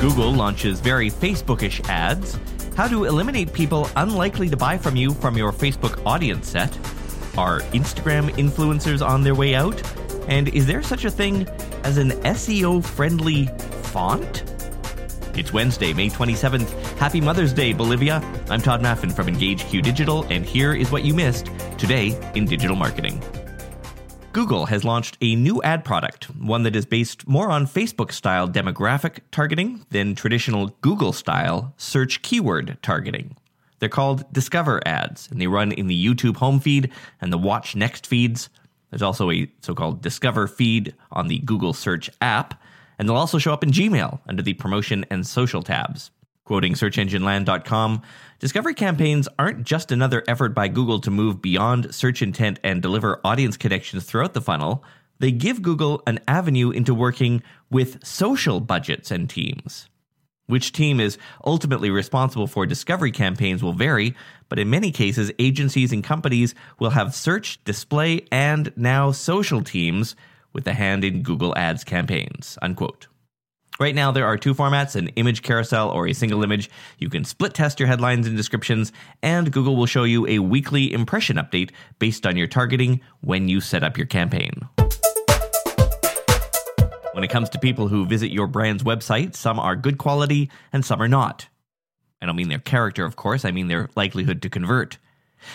Google launches very Facebookish ads. How to eliminate people unlikely to buy from you from your Facebook audience set. Are Instagram influencers on their way out? And is there such a thing as an SEO friendly font? It's Wednesday, May 27th. Happy Mother's Day, Bolivia. I'm Tod Maffin from EngageQ Digital, and here is what you missed today in digital marketing. Google has launched a new ad product, one that is based more on Facebook style demographic targeting than traditional Google style search keyword targeting. They're called Discover ads, and they run in the YouTube home feed and the Watch Next feeds. There's also a so called Discover feed on the Google Search app, and they'll also show up in Gmail under the promotion and social tabs. Quoting searchengineland.com, discovery campaigns aren't just another effort by Google to move beyond search intent and deliver audience connections throughout the funnel. They give Google an avenue into working with social budgets and teams. Which team is ultimately responsible for discovery campaigns will vary, but in many cases, agencies and companies will have search, display, and now social teams with a hand in Google Ads campaigns. Unquote. Right now, there are two formats an image carousel or a single image. You can split test your headlines and descriptions, and Google will show you a weekly impression update based on your targeting when you set up your campaign. When it comes to people who visit your brand's website, some are good quality and some are not. I don't mean their character, of course, I mean their likelihood to convert.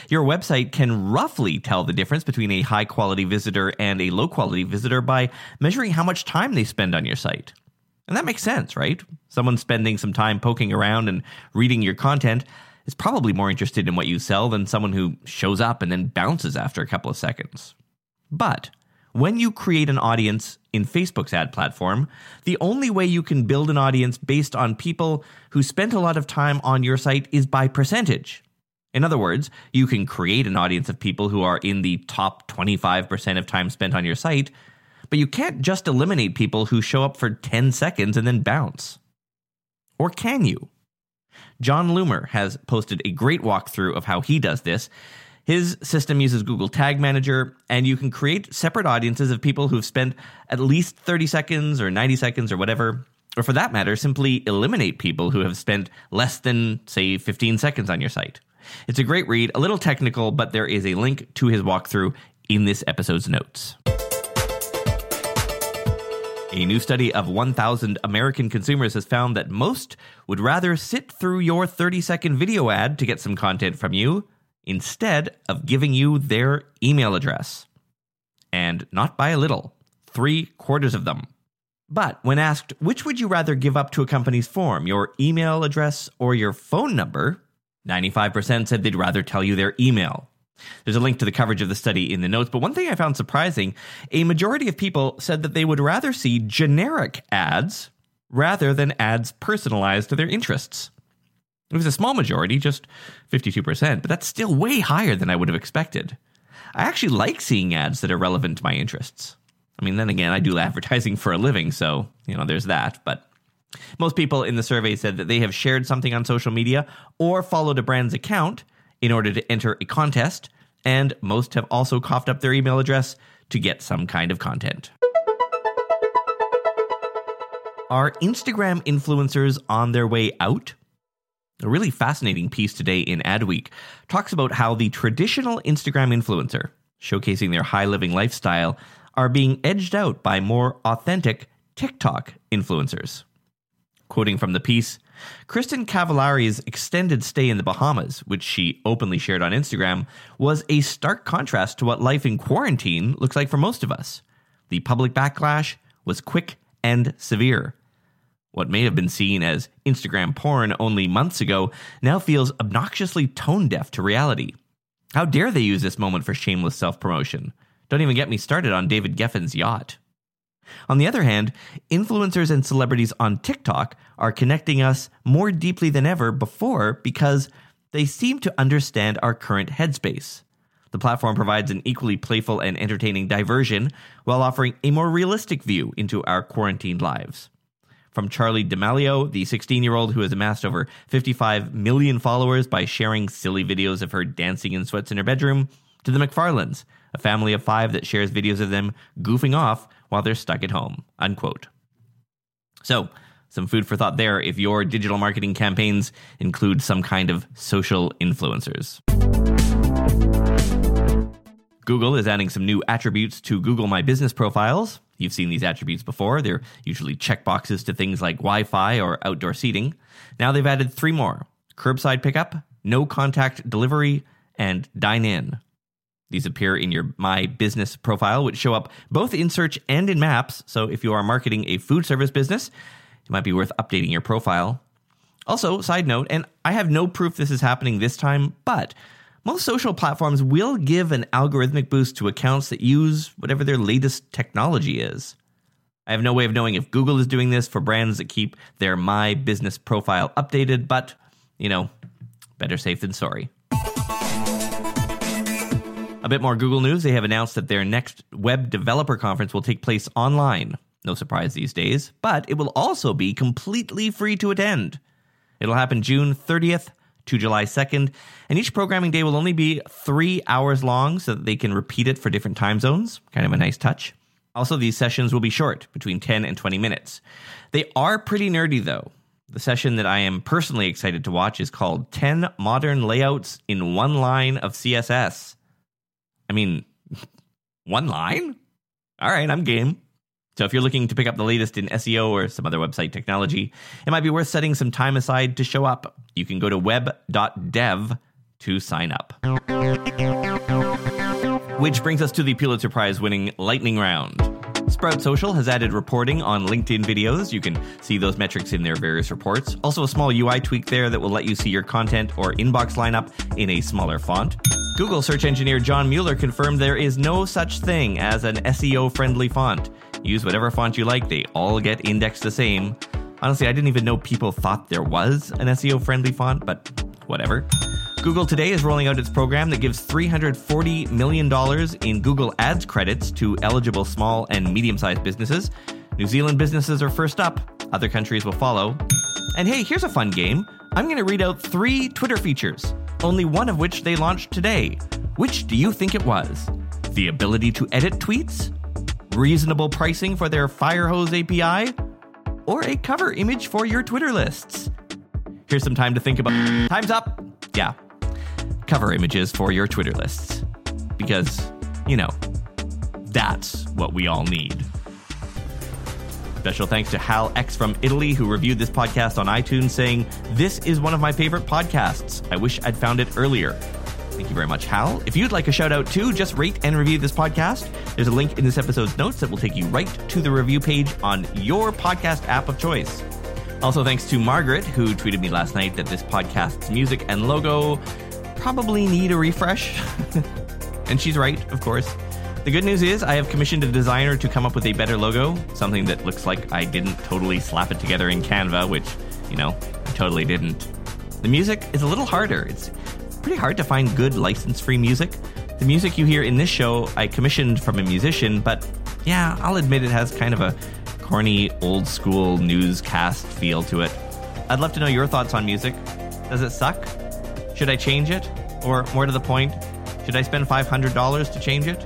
Your website can roughly tell the difference between a high quality visitor and a low quality visitor by measuring how much time they spend on your site. And that makes sense, right? Someone spending some time poking around and reading your content is probably more interested in what you sell than someone who shows up and then bounces after a couple of seconds. But when you create an audience in Facebook's ad platform, the only way you can build an audience based on people who spent a lot of time on your site is by percentage. In other words, you can create an audience of people who are in the top 25% of time spent on your site, but you can't just eliminate people who show up for 10 seconds and then bounce. Or can you? Jon Loomer has posted a great walkthrough of how he does this. His system uses Google Tag Manager, and you can create separate audiences of people who've spent at least 30 seconds or 90 seconds or whatever. Or for that matter, simply eliminate people who have spent less than, say, 15 seconds on your site. It's a great read, a little technical, but there is a link to his walkthrough in this episode's notes. A new study of 1,000 American consumers has found that most would rather sit through your 30 second video ad to get some content from you instead of giving you their email address. And not by a little, three quarters of them. But when asked, which would you rather give up to a company's form, your email address or your phone number? 95% said they'd rather tell you their email. There's a link to the coverage of the study in the notes, but one thing I found surprising a majority of people said that they would rather see generic ads rather than ads personalized to their interests. It was a small majority, just 52%, but that's still way higher than I would have expected. I actually like seeing ads that are relevant to my interests. I mean, then again, I do advertising for a living, so, you know, there's that, but most people in the survey said that they have shared something on social media or followed a brand's account in order to enter a contest, and most have also coughed up their email address to get some kind of content. Are Instagram influencers on their way out? A really fascinating piece today in Adweek talks about how the traditional Instagram influencer, showcasing their high living lifestyle, are being edged out by more authentic TikTok influencers. Quoting from the piece, Kristin Cavallari's extended stay in the Bahamas, which she openly shared on Instagram, was a stark contrast to what life in quarantine looks like for most of us. The public backlash was quick and severe. What may have been seen as Instagram porn only months ago now feels obnoxiously tone deaf to reality. How dare they use this moment for shameless self promotion? Don't even get me started on David Geffen's yacht. On the other hand, influencers and celebrities on TikTok are connecting us more deeply than ever before because they seem to understand our current headspace. The platform provides an equally playful and entertaining diversion while offering a more realistic view into our quarantined lives. From Charli D'Amelio, the 16 year old who has amassed over 55 million followers by sharing silly videos of her dancing in sweats in her bedroom, to the McFarlanes, a family of five that shares videos of them goofing off while they're stuck at home. Unquote. So, Some food for thought there if your digital marketing campaigns include some kind of social influencers. Google is adding some new attributes to Google My Business profiles. You've seen these attributes before. They're usually checkboxes to things like Wi Fi or outdoor seating. Now they've added three more curbside pickup, no contact delivery, and dine in. These appear in your My Business profile, which show up both in search and in maps. So if you are marketing a food service business, it might be worth updating your profile. Also, side note, and I have no proof this is happening this time, but most social platforms will give an algorithmic boost to accounts that use whatever their latest technology is. I have no way of knowing if Google is doing this for brands that keep their My Business profile updated, but, you know, better safe than sorry. A bit more Google news. They have announced that their next web developer conference will take place online. No surprise these days, but it will also be completely free to attend. It'll happen June 30th to July 2nd, and each programming day will only be three hours long so that they can repeat it for different time zones. Kind of a nice touch. Also, these sessions will be short, between 10 and 20 minutes. They are pretty nerdy, though. The session that I am personally excited to watch is called 10 Modern Layouts in One Line of CSS. I mean, one line? All right, I'm game. So if you're looking to pick up the latest in SEO or some other website technology, it might be worth setting some time aside to show up. You can go to web.dev to sign up. Which brings us to the Pulitzer Prize winning lightning round. Sprout Social has added reporting on LinkedIn videos. You can see those metrics in their various reports. Also, a small UI tweak there that will let you see your content or inbox lineup in a smaller font. Google search engineer John Mueller confirmed there is no such thing as an SEO friendly font. Use whatever font you like, they all get indexed the same. Honestly, I didn't even know people thought there was an SEO friendly font, but whatever. Google today is rolling out its program that gives $340 million in Google Ads credits to eligible small and medium sized businesses. New Zealand businesses are first up, other countries will follow. And hey, here's a fun game. I'm going to read out three Twitter features, only one of which they launched today. Which do you think it was? The ability to edit tweets? reasonable pricing for their Firehose API, or a cover image for your Twitter lists. Here's some time to think about. Time's up. Yeah. Cover images for your Twitter lists. Because, you know, that's what we all need. Special thanks to Hal X from Italy, who reviewed this podcast on iTunes, saying, This is one of my favorite podcasts. I wish I'd found it earlier. Thank you very much, Hal. If you'd like a shout out too, just rate and review this podcast. There's a link in this episode's notes that will take you right to the review page on your podcast app of choice. Also, thanks to Margaret, who tweeted me last night that this podcast's music and logo probably need a refresh. and she's right, of course. The good news is, I have commissioned a designer to come up with a better logo, something that looks like I didn't totally slap it together in Canva, which, you know, I totally didn't. The music is a little harder. It's pretty hard to find good license free music. The music you hear in this show, I commissioned from a musician, but yeah, I'll admit it has kind of a corny, old school newscast feel to it. I'd love to know your thoughts on music. Does it suck? Should I change it? Or more to the point, should I spend $500 to change it?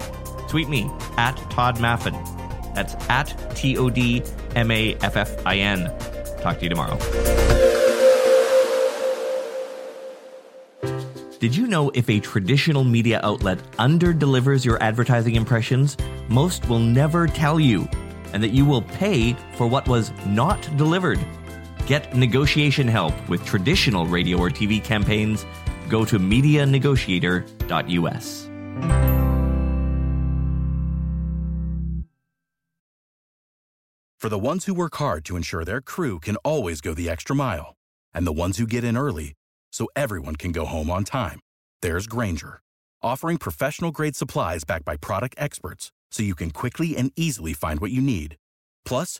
Tweet me at Tod Maffin. That's at T O D M A F F I N. Talk to you tomorrow. Did you know if a traditional media outlet underdelivers your advertising impressions, most will never tell you, and that you will pay for what was not delivered? Get negotiation help with traditional radio or TV campaigns. Go to medianegotiator.us. For the ones who work hard to ensure their crew can always go the extra mile, and the ones who get in early so everyone can go home on time. There's Grainger, offering professional grade supplies backed by product experts so you can quickly and easily find what you need. Plus,